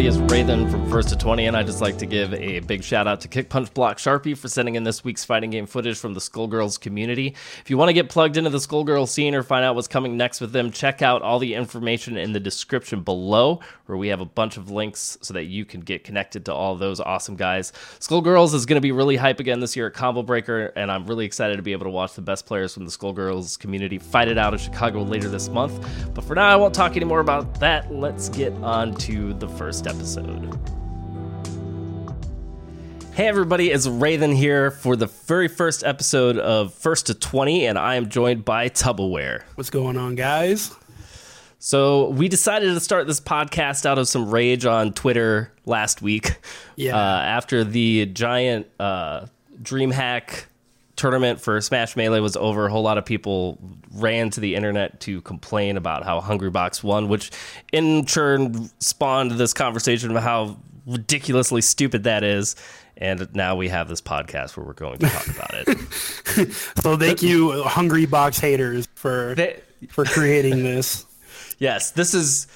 everybody. It's Raven from First to 20, and I'd just like to give a big shout out to Kick Punch Block Sharpie for sending in this week's fighting game footage from the Skullgirls community. If you want to get plugged into the Skullgirls scene or find out what's coming next with them, check out all the information in the description below, where we have a bunch of links so that you can get connected to all those awesome guys. Skullgirls is going to be really hype again this year at Combo Breaker, and I'm really excited to be able to watch the best players from the Skullgirls community fight it out in Chicago later this month. But for now, I won't talk anymore about that. Let's get on to the first episode. Hey everybody, it's Raven here for the very first episode of First to 20, and I am joined by Tubbleware. What's going on, guys? So we decided to start this podcast out of some rage on Twitter last week. Yeah. Uh, after the giant uh, DreamHack tournament for Smash Melee was over, a whole lot of people ran to the internet to complain about how Hungrybox won, which in turn spawned this conversation about how ridiculously stupid that is. And now we have this podcast where we're going to talk about it. so thank you, Hungry Box haters, for They- for creating this. yes, this is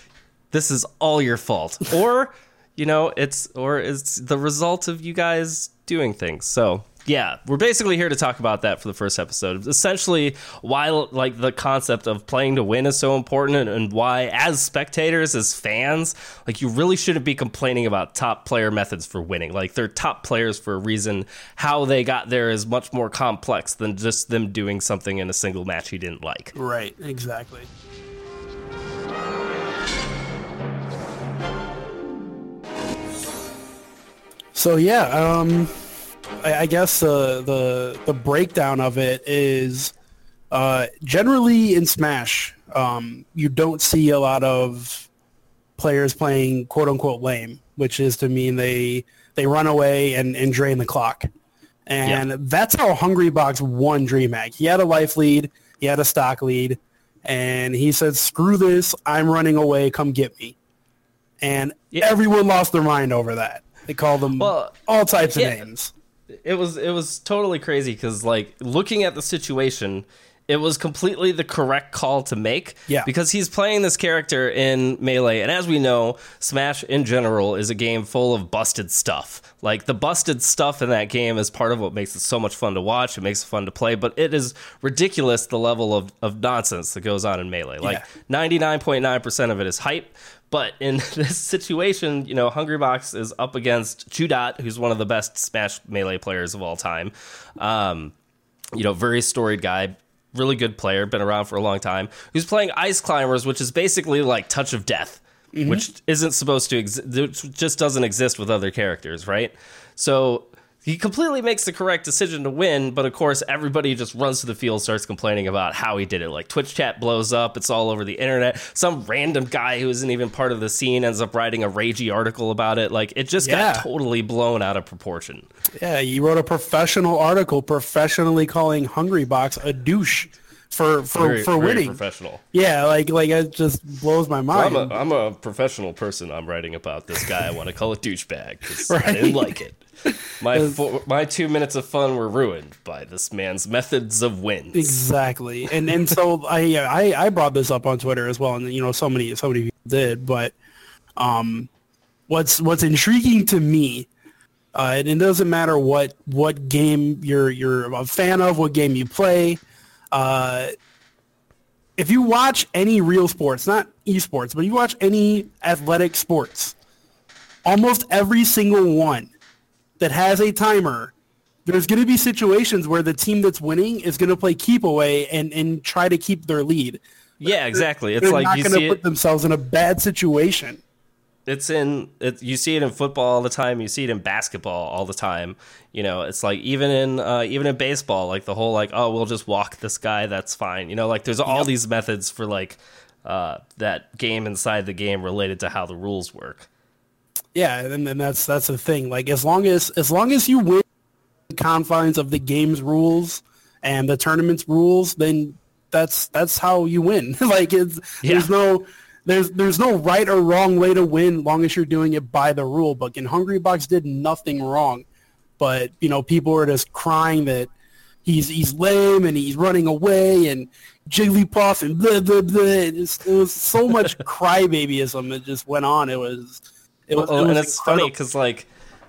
this is all your fault. Or, you know, it's or it's the result of you guys doing things. So yeah, we're basically here to talk about that for the first episode. Essentially, why like the concept of playing to win is so important, and, and why, as spectators, as fans, like you really shouldn't be complaining about top player methods for winning. Like they're top players for a reason. How they got there is much more complex than just them doing something in a single match you didn't like. Right, exactly. So yeah, um, I, I guess uh, the the breakdown of it is uh, generally in Smash, um, you don't see a lot of players playing quote unquote lame, which is to mean they they run away and, and drain the clock. And that's how Hungry Box won DreamHack. He had a life lead, he had a stock lead, and he said, "Screw this! I'm running away. Come get me." And Yeah. everyone lost their mind over that. They called him Well, all types yeah. of names. It was it was totally crazy because like looking at the situation it was completely the correct call to make Yeah. because he's playing this character in melee. And as we know smash in general is a game full of busted stuff. Like the busted stuff in that game is part of what makes it so much fun to watch. It makes it fun to play but it is ridiculous the level of, of nonsense that goes on in melee. Like 99.9% of it is hype but in this situation, you know, Hungrybox is up against Chu Dat, who's one of the best Smash Melee players of all time. Um, you know, very storied guy, really good player, been around for a long time. Who's playing Ice Climbers, which is basically like Touch of Death, which isn't supposed to exist, just doesn't exist with other characters, right? So he completely makes the correct decision to win, but of course, everybody just runs to the field, starts complaining about how he did it. Like Twitch chat blows up, it's all over the internet. Some random guy who isn't even part of the scene ends up writing a ragey article about it. Like it just Yeah. got totally blown out of proportion. Yeah, he wrote a professional article professionally calling Hungry Box a douche for for, Very, for winning. professional. Yeah, like like it just blows my mind. I'm a, I'm a professional person. I'm writing about this guy. I want to call it douchebag because I didn't like it. My fo- my two minutes of fun were ruined by this man's methods of wins. Exactly, and and so I, I I brought this up on Twitter as well, and you know so many so many people did, but um, what's what's intriguing to me, uh, and it doesn't matter what what game you're you're a fan of, what game you play, uh, if you watch any real sports, not esports, but you watch any athletic sports, almost every single one that has a timer there's going to be situations where the team that's winning is going to play keep away and, and try to keep their lead. Yeah, exactly. It's They're like not you going to it. put themselves in a bad situation. it's in it, you see it in football all the time you see it in basketball all the time you know it's like even in uh, even in baseball like the whole like oh we'll just walk this guy that's fine you know like there's all these methods for like uh, that game inside the game related to how the rules work Yeah, and, and that's that's the thing. Like as long as as long as you win the confines of the game's rules and the tournament's rules, then that's that's how you win. like it's, there's no there's there's no right or wrong way to win long as you're doing it by the rule book. And Hungry Box did nothing wrong. But, you know, people were just crying that he's he's lame and he's running away and Jigglypuff and blah blah blah. It, just, it was so much crybabyism that just went on. It was It was, it was and it's funny because like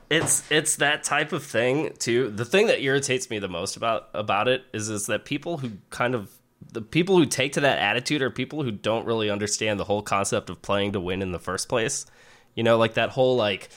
it's it's that type of thing too. The thing that irritates me the most about about it is is that people who kind of the people who take to that attitude are people who don't really understand the whole concept of playing to win in the first place. You know, like that whole like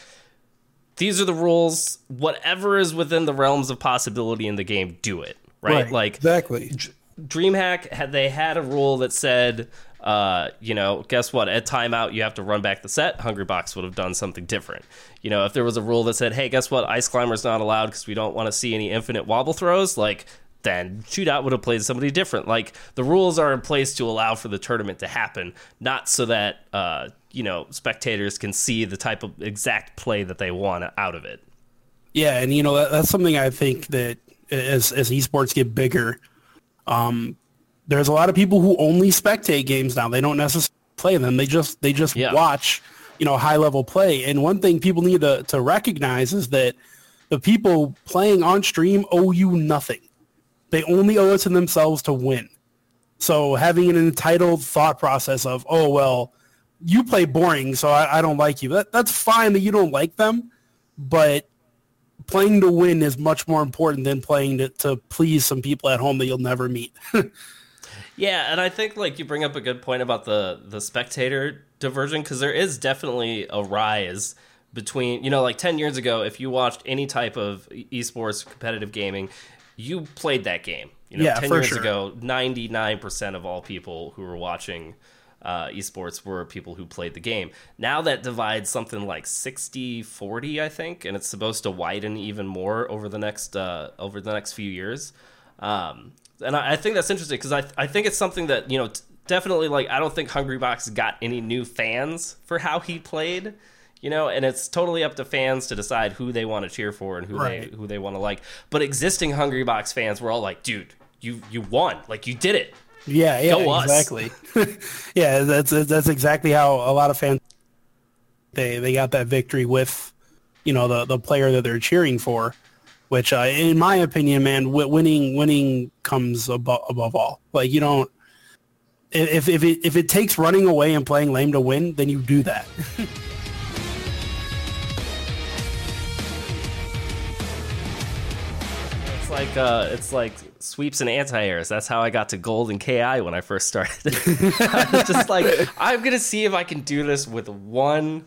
these are the rules. Whatever is within the realms of possibility in the game, do it. Right? Like exactly. DreamHack had they had a rule that said, uh, you know, guess what? At timeout, you have to run back the set. Hungry Box would have done something different. You know, if there was a rule that said, hey, guess what? Ice Climber's not allowed because we don't want to see any infinite wobble throws, like then Chu Dat would have played somebody different. Like the rules are in place to allow for the tournament to happen, not so that uh, you know spectators can see the type of exact play that they want out of it. Yeah, and you know that, that's something I think that as as esports get bigger, um, there's a lot of people who only spectate games now. They don't necessarily play them. They just they just Yeah. watch, you know, high level play. And one thing people need to to recognize is that the people playing on stream owe you nothing. They only owe it to themselves to win. So having an entitled thought process of, oh well, you play boring, so I, I don't like you. That that's fine that you don't like them, but playing to win is much more important than playing to, to please some people at home that you'll never meet. Yeah, and I think like you bring up a good point about the the spectator diversion because there is definitely a rise between you know like 10 years ago if you watched any type of esports competitive gaming you played that game you know Yeah, 10 for years sure. ago 99% of all people who were watching uh, esports were people who played the game now that divides something like 60 40 i think and it's supposed to widen even more over the next uh, over the next few years um, and I, I think that's interesting because I, I think it's something that you know t- definitely like I don't think Hungry Box got any new fans for how he played, you know, and it's totally up to fans to decide who they want to cheer for and who Right. they who they want to like. But existing Hungry Box fans were all like, "Dude, you you won! Like you did it!" yeah, yeah, exactly. yeah, that's that's exactly how a lot of fans they they got that victory with, you know, the the player that they're cheering for. Which, uh, in my opinion, man, wi- winning winning comes above above all. Like you don't. If if it if it takes running away and playing lame to win, then you do that. It's like uh, it's like sweeps and anti-airs. That's how I got to gold in KI when I first started. I was just like, I'm gonna see if I can do this with one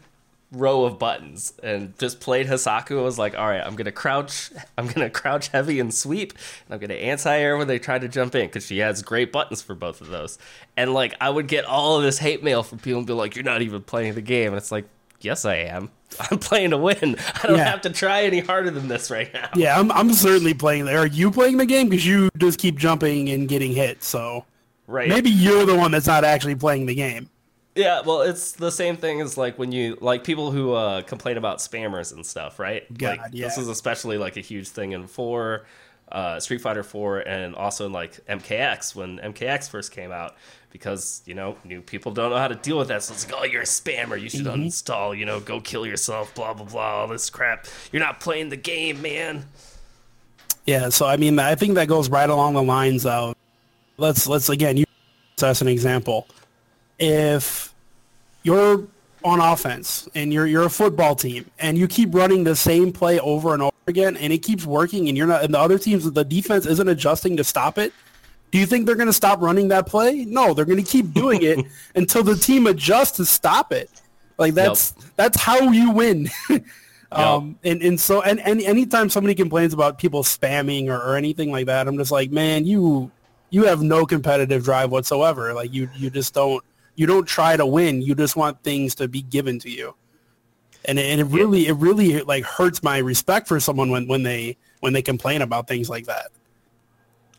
row of buttons, and just played Hisako. I was like, all right, I'm gonna crouch, I'm gonna crouch heavy and sweep, and I'm gonna anti-air when they try to jump in because she has great buttons for both of those. And like, I would get all of this hate mail from people and be like, you're not even playing the game, and it's like. Yes, I am. I'm playing to win. I don't Yeah. have to try any harder than this right now. yeah, I'm I'm certainly playing. There. Are you playing the game? Because you just keep jumping and getting hit. So Right. maybe you're the one that's not actually playing the game. Yeah, well, it's the same thing as like when you like people who uh, complain about spammers and stuff, right? God, like, yeah. This is especially like a huge thing in four, uh, Street Fighter Four, and also in like MKX when MKX first came out, because you know new people don't know how to deal with that. So it's like, oh, you're a spammer. You should Mm-hmm. uninstall. You know, go kill yourself. Blah blah blah. All this crap. You're not playing the game, man. Yeah, so I mean, I think that goes right along the lines of let's let's again use as an example. If you're on offense and you're you're a football team and you keep running the same play over and over again and it keeps working and you're not and the other teams the defense isn't adjusting to stop it, do you think they're going to stop running that play? No, they're going to keep doing it until the team adjusts to stop it. Like that's that's how you win. Um, and, and so, and, and anytime somebody complains about people spamming or, or anything like that, I'm just like, man, you, you have no competitive drive whatsoever. Like you, you just don't, you don't try to win. You just want things to be given to you. And it, and it really, it really like hurts my respect for someone when, when they, when they complain about things like that.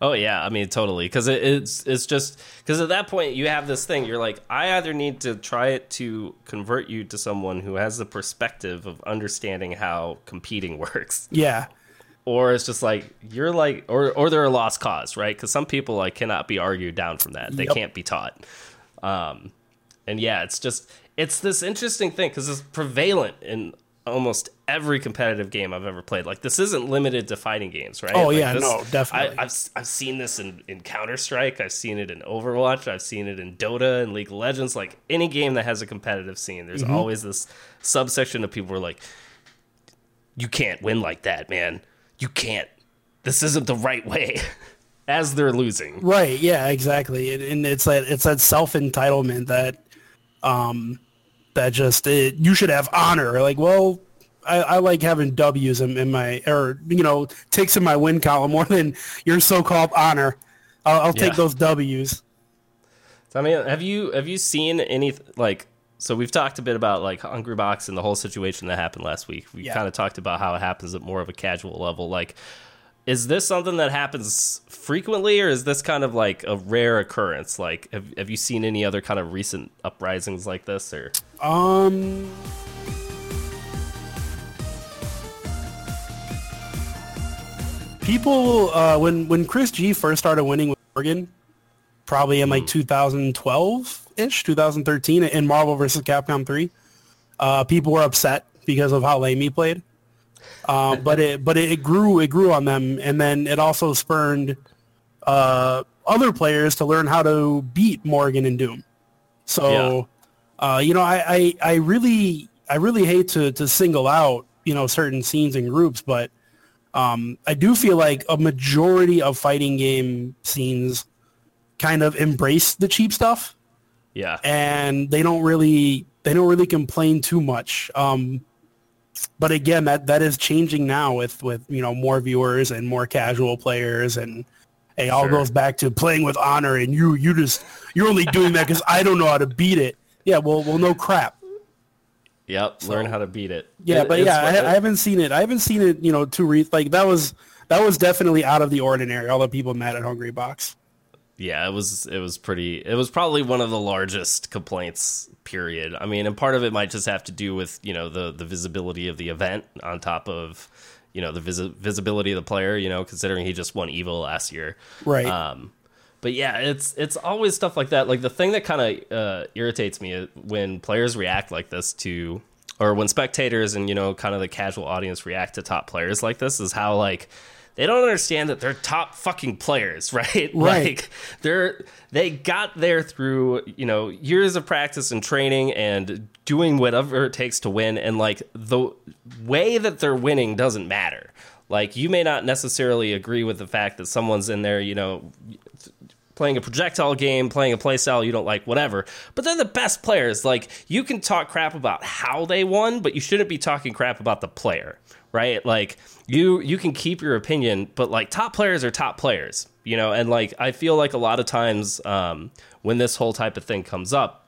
Oh yeah, I mean totally because it, it's it's just because at that point you have this thing. You're like, I either need to try it to convert you to someone who has the perspective of understanding how competing works, Yeah. or it's just like you're like, or or they're a lost cause, right? Because some people like cannot be argued down from that. They Yep. can't be taught. Um, and yeah, it's just it's this interesting thing because it's prevalent in almost every competitive game I've ever played. Like this isn't limited to fighting games, right? Oh like, yeah, this, no, definitely. I, have I've seen this in, in Counter Strike. I've seen it in Overwatch. I've seen it in Dota and League of Legends. Like any game that has a competitive scene, there's Mm-hmm. always this subsection of people who are like, "You can't win like that, man. You can't. This isn't the right way." As they're losing, Right. Yeah. Exactly. And, and it's that it's that self entitlement that, um, that just it, you should have honor. Like, well, I, I like having W's in, in my or you know ticks in my win column more than your so called honor. I'll, I'll take Yeah. those W's. So, I mean, have you have you seen any like? So we've talked a bit about like Hungry Box and the whole situation that happened last week. We Yeah. kind of talked about how it happens at more of a casual level. Like, is this something that happens frequently, or is this kind of like a rare occurrence? Like, have have you seen any other kind of recent uprisings like this, or? Um. People, uh, when when Chris G first started winning with Morrigan, probably in like 2012 ish, 2013, in Marvel vs. Capcom 3, uh, people were upset because of how lame he played. Uh, but it but it grew it grew on them, and then it also spurned uh, other players to learn how to beat Morgan and Doom. So, uh, you know, I, I, I really I really hate to, to single out you know certain scenes and groups, but um, I do feel like a majority of fighting game scenes kind of embrace the cheap stuff, Yeah, and they don't really they don't really complain too much. Um, but again, that that is changing now with with you know more viewers and more casual players and. It all Sure. goes back to playing with honor, and you you just you're only doing that because I don't know how to beat it. Yeah, well, well, no crap. yep. Learn how to beat it. Yeah, It- but yeah, I, I haven't seen it. I haven't seen it. You know, too re- like that was that was definitely out of the ordinary. All the people mad at Hungry Box. Yeah, it was it was pretty it was probably one of the largest complaints period. I mean, and part of it might just have to do with, you know, the the visibility of the event on top of, you know, the visi- visibility of the player, you know, considering he just won Evo last year. Right. Um but yeah, it's it's always stuff like that. Like the thing that kind of uh, irritates me when players react like this to, or when spectators and you know kind of the casual audience react to top players like this, is how like they don't understand that they're top fucking players, right? Right. Like they're they got there through you know years of practice and training and doing whatever it takes to win, and like the way that they're winning doesn't matter. Like you may not necessarily agree with the fact that someone's in there, you know, playing a projectile game, playing a playstyle you don't like, whatever. But they're the best players. Like you can talk crap about how they won, but you shouldn't be talking crap about the player, right? Like you you can keep your opinion, but like top players are top players, you know. And like I feel like a lot of times um, when this whole type of thing comes up,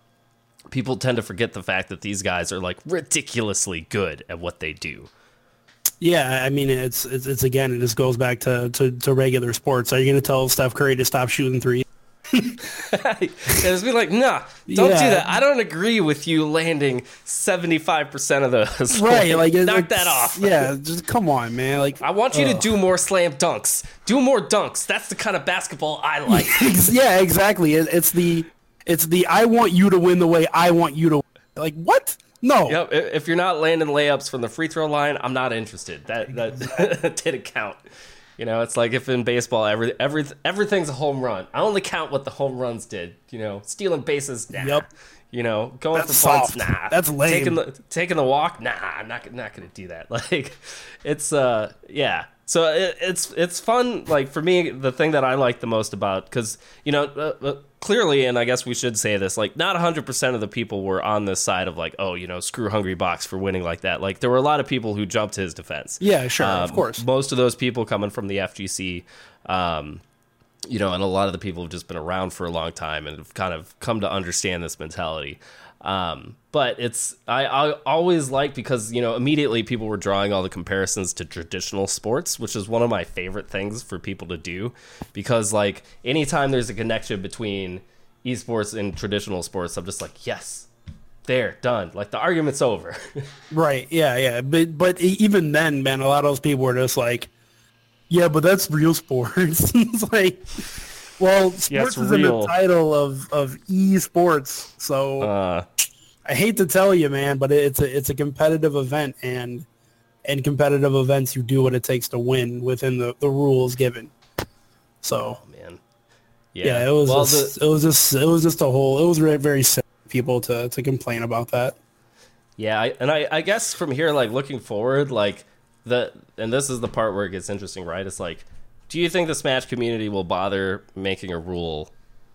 people tend to forget the fact that these guys are like ridiculously good at what they do. yeah, I mean, it's, it's it's again, it just goes back to to, to regular sports. Are you going to tell Steph Curry to stop shooting threes? And it's be like, nah, don't do that. I don't agree with you landing seventy five percent of those. Right, like knock it's- that off. Yeah, just come on, man. Like I want you to do more slam dunks. Do more dunks. That's the kind of basketball I like. Yeah, exactly. It, it's the it's the I want you to win the way I want you to. Like what? No. yep. If you're not landing layups from the free throw line, I'm not interested. That that didn't count. You know, it's like if in baseball, every every everything's a home run. I only count what the home runs did. You know, stealing bases, nah. Yep. You know, going That's for punts, soft. nah. That's lame. Taking the taking the walk, nah. I'm not not gonna do that. Like, it's uh, yeah. So it, it's it's fun. Like for me, the thing that I like the most about because you know uh, uh, clearly, and I guess we should say this, like not 100 percent of the people were on this side of like, oh, you know, screw Hungry Box for winning like that. Like there were a lot of people who jumped to his defense. Yeah, sure, of Um, course. Most of those people coming from the FGC. Um, you know, and a lot of the people have just been around for a long time and have kind of come to understand this mentality. Um, but it's I, I always like because you know immediately people were drawing all the comparisons to traditional sports, which is one of my favorite things for people to do because like anytime there's a connection between esports and traditional sports, I'm just like yes, there done. Like the argument's over. Right. Yeah. Yeah. But but even then, man, a lot of those people were just like, yeah, but that's real sports. it's like, well, sports it's is in the title of of esports, so uh, I hate to tell you, man, but it's a it's a competitive event, and in competitive events, you do what it takes to win within the, the rules given. So, oh, man, yeah, yeah it was well, just, the, it was just it was just a whole it was very, very simple people to to complain about that. Yeah, I, and I I guess from here, like looking forward, like the and this is the part where it gets interesting, right? It's like, do you think the Smash community will bother making a rule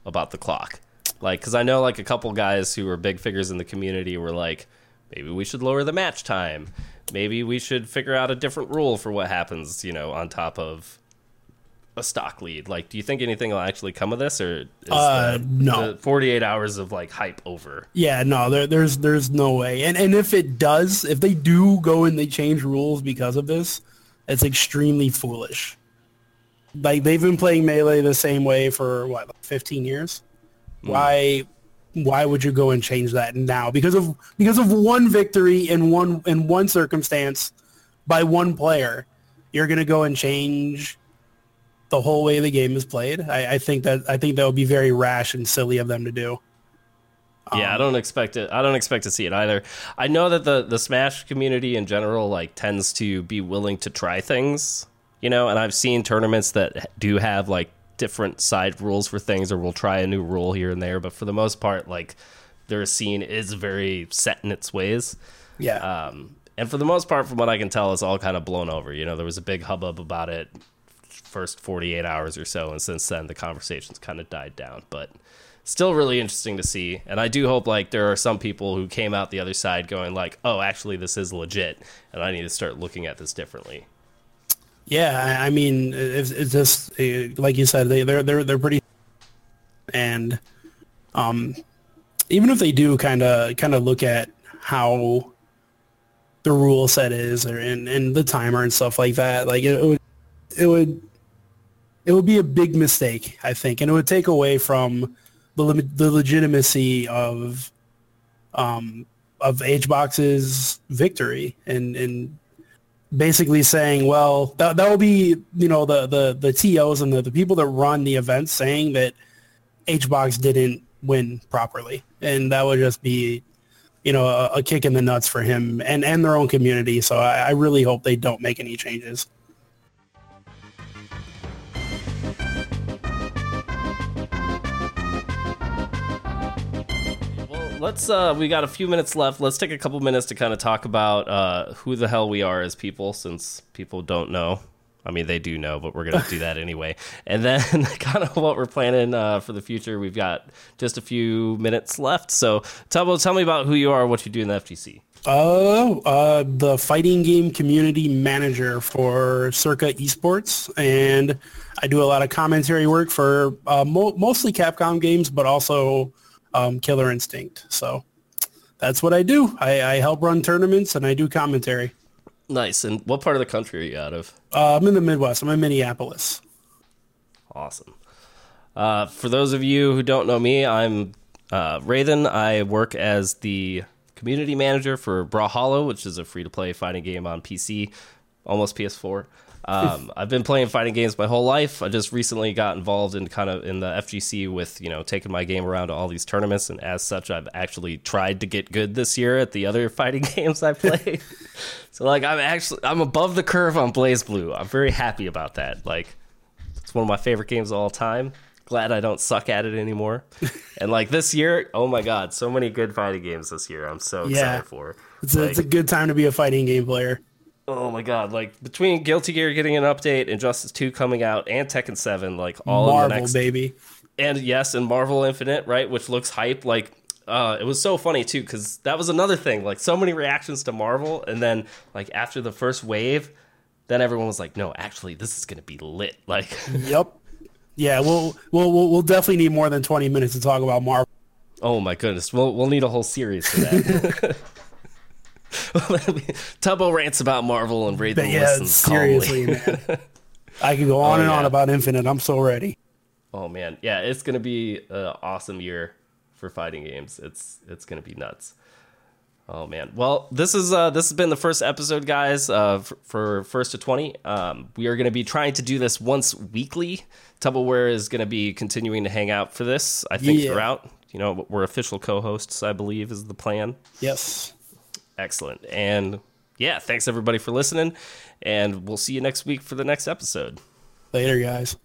about the clock? Like, because I know like a couple guys who are big figures in the community were like, maybe we should lower the match time. Maybe we should figure out a different rule for what happens, you know, on top of a stock lead. Like, do you think anything will actually come of this, or is uh, the, no? The Forty-eight hours of like hype over. Yeah, no, there, there's there's no way. And and if it does, if they do go and they change rules because of this, it's extremely foolish. Like they've been playing melee the same way for what, like 15 years. Mm. Why why would you go and change that now? Because of because of one victory in one in one circumstance by one player, you're gonna go and change the whole way the game is played. I, I think that I think that would be very rash and silly of them to do. Yeah, um, I don't expect it. I don't expect to see it either. I know that the the Smash community in general like tends to be willing to try things, you know, and I've seen tournaments that do have like different side rules for things, or we'll try a new rule here and there. But for the most part, like their scene is very set in its ways. Yeah. Um, and for the most part, from what I can tell, it's all kind of blown over. You know, there was a big hubbub about it first 48 hours or so, and since then the conversations kind of died down. But still really interesting to see and i do hope like there are some people who came out the other side going like oh actually this is legit and i need to start looking at this differently yeah, I mean, it's, it's just like you said, they they're they're they're pretty, and um, even if they do kind of kind of look at how the rule set is or and, and the timer and stuff like that, like it, it would it would it would be a big mistake, I think, and it would take away from the the legitimacy of um of HBox's victory and and basically saying, well, that that will be you know the the the tos and the, the people that run the events saying that HBox didn't win properly, and that would just be you know a, a kick in the nuts for him and and their own community. So I, I really hope they don't make any changes. Let's uh we got a few minutes left. Let's take a couple minutes to kind of talk about uh who the hell we are as people since people don't know. I mean they do know but we're gonna do that anyway. And then kind of what we're planning uh, for the future we've got just a few minutes left. So Tubbo, tell me about who you are what you do in the FGC Oh, uh, the fighting game community manager for Circa Esports, and I do a lot of commentary work for uh, mo- mostly Capcom games, but also um, Killer Instinct. So that's what I do. I, I, help run tournaments and I do commentary. Nice. And what part of the country are you out of? Uh, I'm in the Midwest. I'm in Minneapolis. Awesome. Uh, for those of you who don't know me, I'm uh, Raven. I work as the community manager for Brawlhalla, which is a free to play fighting game on PC, almost PS4. Um, I've been playing fighting games my whole life. I just recently got involved in kind of in the FGC with you know taking my game around to all these tournaments, and as such, I've actually tried to get good this year at the other fighting games I play. so like I'm actually I'm above the curve on BlazBlue. I'm very happy about that. Like it's one of my favorite games of all time. Glad I don't suck at it anymore. and like this year, oh my god, so many good fighting games this year. I'm so excited for. It's a, it's a good time to be a fighting game player. Oh my god! Like between Guilty Gear getting an update, and Justice Two coming out, and Tekken Seven, like all Marvel, in the next baby, and yes, and Marvel Infinite, right, which looks hype. Like uh, it was so funny too because that was another thing. Like so many reactions to Marvel, and then like after the first wave, then everyone was like, "No, actually, this is gonna be lit." Like, yep, yeah. We'll we'll we'll definitely need more than twenty minutes to talk about Marvel. Oh my goodness, we'll we'll need a whole series for that. Tubbo rants about Marvel and Raven yeah, seriously, man. I can go on oh, and yeah. on about Infinite. I'm so ready. Oh man, yeah, it's gonna be an awesome year for fighting games. It's it's gonna be nuts. Oh man. Well, this is uh, this has been the first episode, guys, uh, for, for first to twenty. Um, we are going to be trying to do this once weekly. Tubbleware is going to be continuing to hang out for this, I think, yeah. throughout you know, we're official co-hosts, I believe, is the plan. Yes. Excellent. And yeah, thanks everybody for listening, and we'll see you next week for the next episode. Later, guys.